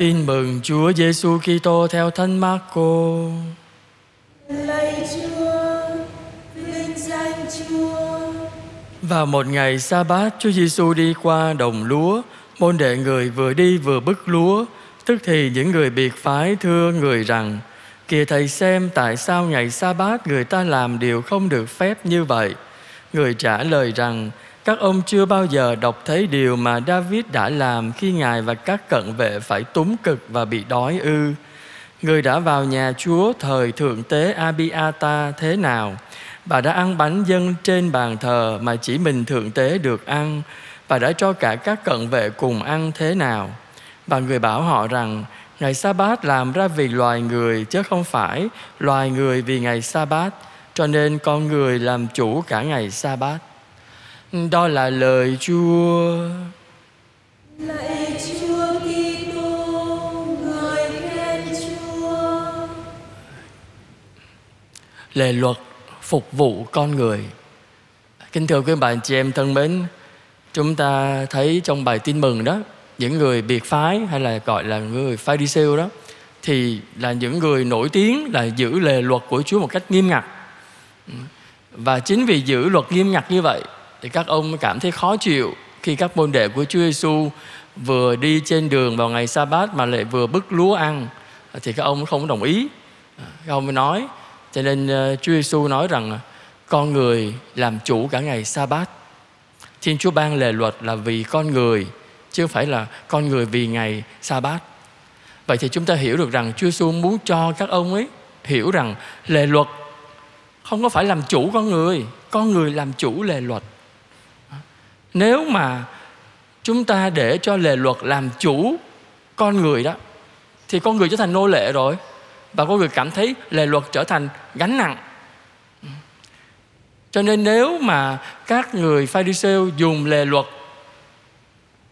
Tin mừng Chúa Giêsu Kitô theo Thánh Marco. Lạy Chúa, vinh danh Chúa. Vào một ngày sa bát, Chúa Giêsu đi qua đồng lúa, môn đệ người vừa đi vừa bứt lúa. Tức thì những người biệt phái thưa người rằng, kìa thầy xem tại sao ngày sa bát người ta làm điều không được phép như vậy. Người trả lời rằng, các ông chưa bao giờ đọc thấy điều mà David đã làm khi ngài và các cận vệ phải túng cực và bị đói ư. Người đã vào nhà Chúa thời thượng tế Abiata thế nào? Bà đã ăn bánh dân trên bàn thờ mà chỉ mình thượng tế được ăn. Bà đã cho cả các cận vệ cùng ăn thế nào? Và người bảo họ rằng, ngày sa bát làm ra vì loài người chứ không phải loài người vì ngày sa bát cho nên con người làm chủ cả ngày sa bát đó là lời chúa. Lạy Chúa Kitô, người khen Chúa. lề luật phục vụ con người. Kính thưa quý bạn chị em thân mến chúng ta thấy trong bài tin mừng đó những người biệt phái hay là gọi là người phái đi siêu đó thì là những người nổi tiếng là giữ lề luật của Chúa một cách nghiêm ngặt. Và chính vì giữ luật nghiêm ngặt như vậy thì các ông cảm thấy khó chịu khi các môn đệ của Chúa Giêsu vừa đi trên đường vào ngày sa bát mà lại vừa bứt lúa ăn. Thì các ông không đồng ý. À, các ông mới nói. Cho nên ờ, Chúa Giêsu nói rằng, con người làm chủ cả ngày sa bát Thiên Chúa ban lề luật là vì con người, chứ không phải là con người vì ngày sa bát vậy thì chúng ta hiểu được rằng Chúa Giêsu muốn cho các ông ấy hiểu rằng lề luật không có phải làm chủ con người. Con người làm chủ lề luật nếu mà chúng ta để cho lề luật làm chủ con người đó, thì con người trở thành nô lệ rồi và con người cảm thấy lề luật trở thành gánh nặng cho nên nếu mà các người Pharisêu dùng lề luật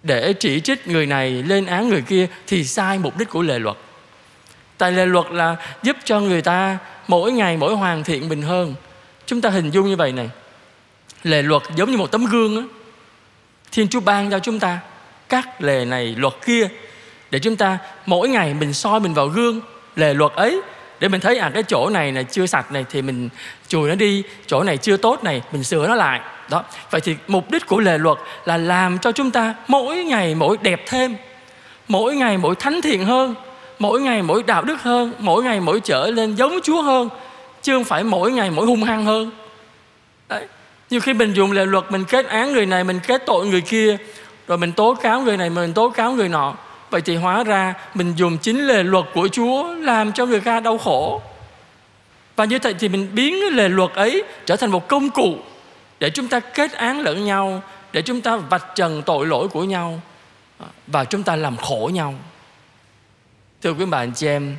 để chỉ trích người này lên án người kia, thì sai mục đích của lề luật. Tại lề luật là giúp cho người ta mỗi ngày mỗi hoàn thiện mình hơn. Chúng ta hình dung như vậy này. Lề luật giống như một tấm gương á. Thiên Chúa ban cho chúng ta các lề này, luật kia, để chúng ta mỗi ngày mình soi mình vào gương lề luật ấy, để mình thấy à cái chỗ này là chưa sạch này thì mình chùi nó đi, chỗ này chưa tốt này mình sửa nó lại. Đó. Vậy thì mục đích của lề luật là làm cho chúng ta mỗi ngày mỗi đẹp thêm, mỗi ngày mỗi thánh thiện hơn, mỗi ngày mỗi đạo đức hơn, mỗi ngày mỗi trở lên giống chúa hơn, chứ không phải mỗi ngày mỗi hung hăng hơn. Đấy nhiều khi mình dùng lệ luật mình kết án người này mình kết tội người kia rồi mình tố cáo người này mình tố cáo người nọ Vậy thì hóa ra mình dùng chính lệ luật của Chúa làm cho người ta đau khổ. Và như vậy thì mình biến cái luật ấy trở thành một công cụ để chúng ta kết án lẫn nhau, để chúng ta vạch trần tội lỗi của nhau à, và chúng ta làm khổ nhau. Thưa quý bạn chị em,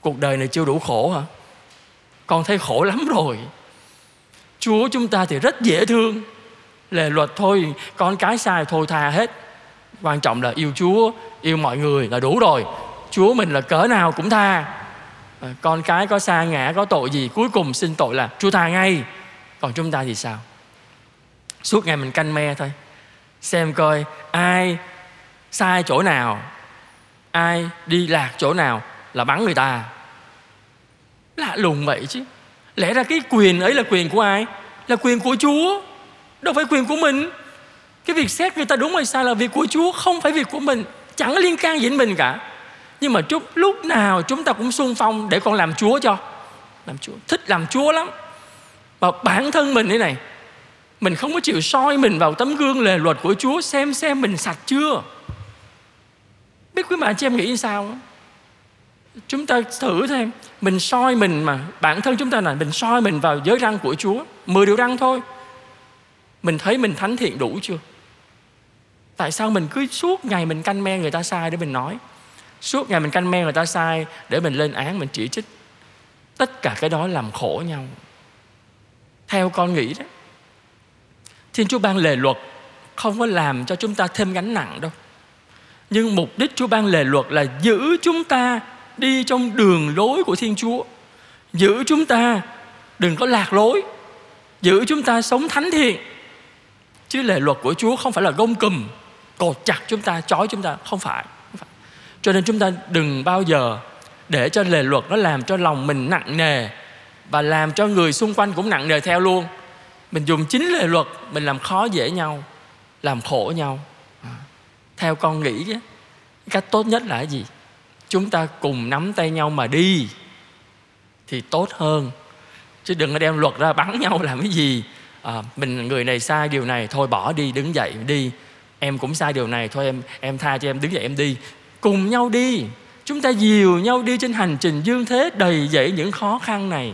cuộc đời này chưa đủ khổ hả? Con thấy khổ lắm rồi. Chúa chúng ta thì rất dễ thương. Lề luật thôi, con cái sai thôi tha hết. Quan trọng là yêu Chúa yêu mọi người là đủ rồi. Chúa mình là cỡ nào cũng tha. Ờ, con cái có xa ngã có tội gì cuối cùng xin tội là Chúa tha ngay. Còn chúng ta thì sao? Suốt ngày mình canh me thôi. Xem coi ai sai chỗ nào ai đi lạc chỗ nào là bắn người ta. Lạ lùng vậy chứ lẽ ra cái quyền ấy là quyền của ai? Là quyền của chúa. Đâu phải quyền của mình. Cái việc xét người ta đúng hay sai là việc của Chúa, Không phải việc của mình. Chẳng liên can gì đến mình cả. Nhưng mà chút, lúc nào chúng ta cũng xung phong Để con làm Chúa cho. Làm Chúa. Thích làm Chúa lắm. Và bản thân mình thế này, Mình không có chịu soi mình vào tấm gương lề luật của Chúa, Xem xem mình sạch chưa. Biết quý bạn chị em nghĩ sao? Chúng ta thử thêm. Mình soi mình mà. Bản thân chúng ta là mình soi mình vào giới răng của Chúa. Mười điều răng thôi. Mình thấy mình thánh thiện đủ chưa? Tại sao mình cứ suốt ngày mình canh me người ta sai để mình nói? Suốt ngày mình canh me người ta sai để mình lên án, mình chỉ trích. Tất cả cái đó làm khổ nhau. Theo con nghĩ đó. Thiên chúa ban lề luật không có làm cho chúng ta thêm gánh nặng đâu. Nhưng mục đích chúa ban lề luật là giữ chúng ta đi trong đường lối của thiên chúa. Giữ chúng ta đừng có lạc lối. Giữ chúng ta sống thánh thiện. Chứ lệ luật của chúa không phải là gông cùm cột chặt chúng ta trói chúng ta. Không phải, không phải. Cho nên chúng ta đừng bao giờ để cho lệ luật nó làm cho lòng mình nặng nề và làm cho người xung quanh cũng nặng nề theo luôn. Mình dùng chính lệ luật mình làm khó dễ nhau làm khổ nhau. À, theo con nghĩ cái cách tốt nhất là cái gì? Chúng ta cùng nắm tay nhau mà đi thì tốt hơn. Chứ đừng có đem luật ra bắn nhau làm cái gì. À, mình người này sai điều này thôi bỏ đi đứng dậy đi. Em cũng sai điều này thôi em em tha cho em đứng dậy em đi. Cùng nhau đi. Chúng ta dìu nhau đi trên hành trình dương thế đầy dẫy những khó khăn này.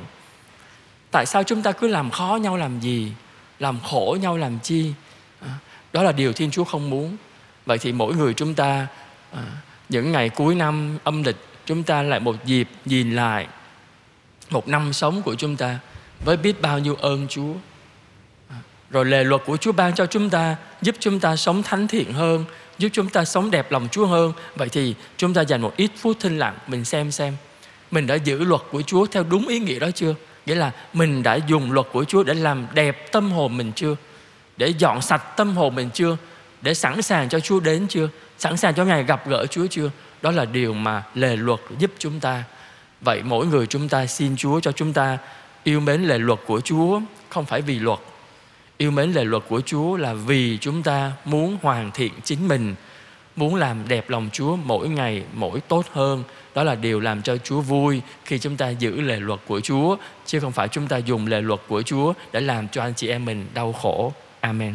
Tại sao chúng ta cứ làm khó nhau làm gì? Làm khổ nhau làm chi? À, đó là điều thiên chúa không muốn. Vậy thì mỗi người chúng ta à, những ngày cuối năm âm lịch, chúng ta lại một dịp nhìn lại một năm sống của chúng ta với biết bao nhiêu ơn chúa. À, rồi lề luật của chúa ban cho chúng ta, giúp chúng ta sống thánh thiện hơn, giúp chúng ta sống đẹp lòng chúa hơn. Vậy thì chúng ta dành một ít phút thinh lặng mình xem xem, mình đã giữ luật của chúa theo đúng ý nghĩa đó chưa? Nghĩa là mình đã dùng luật của chúa để làm đẹp tâm hồn mình chưa? Để dọn sạch tâm hồn mình chưa? Để sẵn sàng cho chúa đến chưa? Sẵn sàng cho ngày gặp gỡ chúa chưa? Đó là điều mà lề luật giúp chúng ta. Vậy mỗi người chúng ta xin chúa cho chúng ta yêu mến lề luật của chúa, không phải vì luật. Yêu mến lề luật của chúa là vì chúng ta muốn hoàn thiện chính mình, muốn làm đẹp lòng chúa mỗi ngày, mỗi tốt hơn. Đó là điều làm cho chúa vui khi chúng ta giữ lề luật của chúa, chứ không phải chúng ta dùng lề luật của chúa để làm cho anh chị em mình đau khổ. Amen.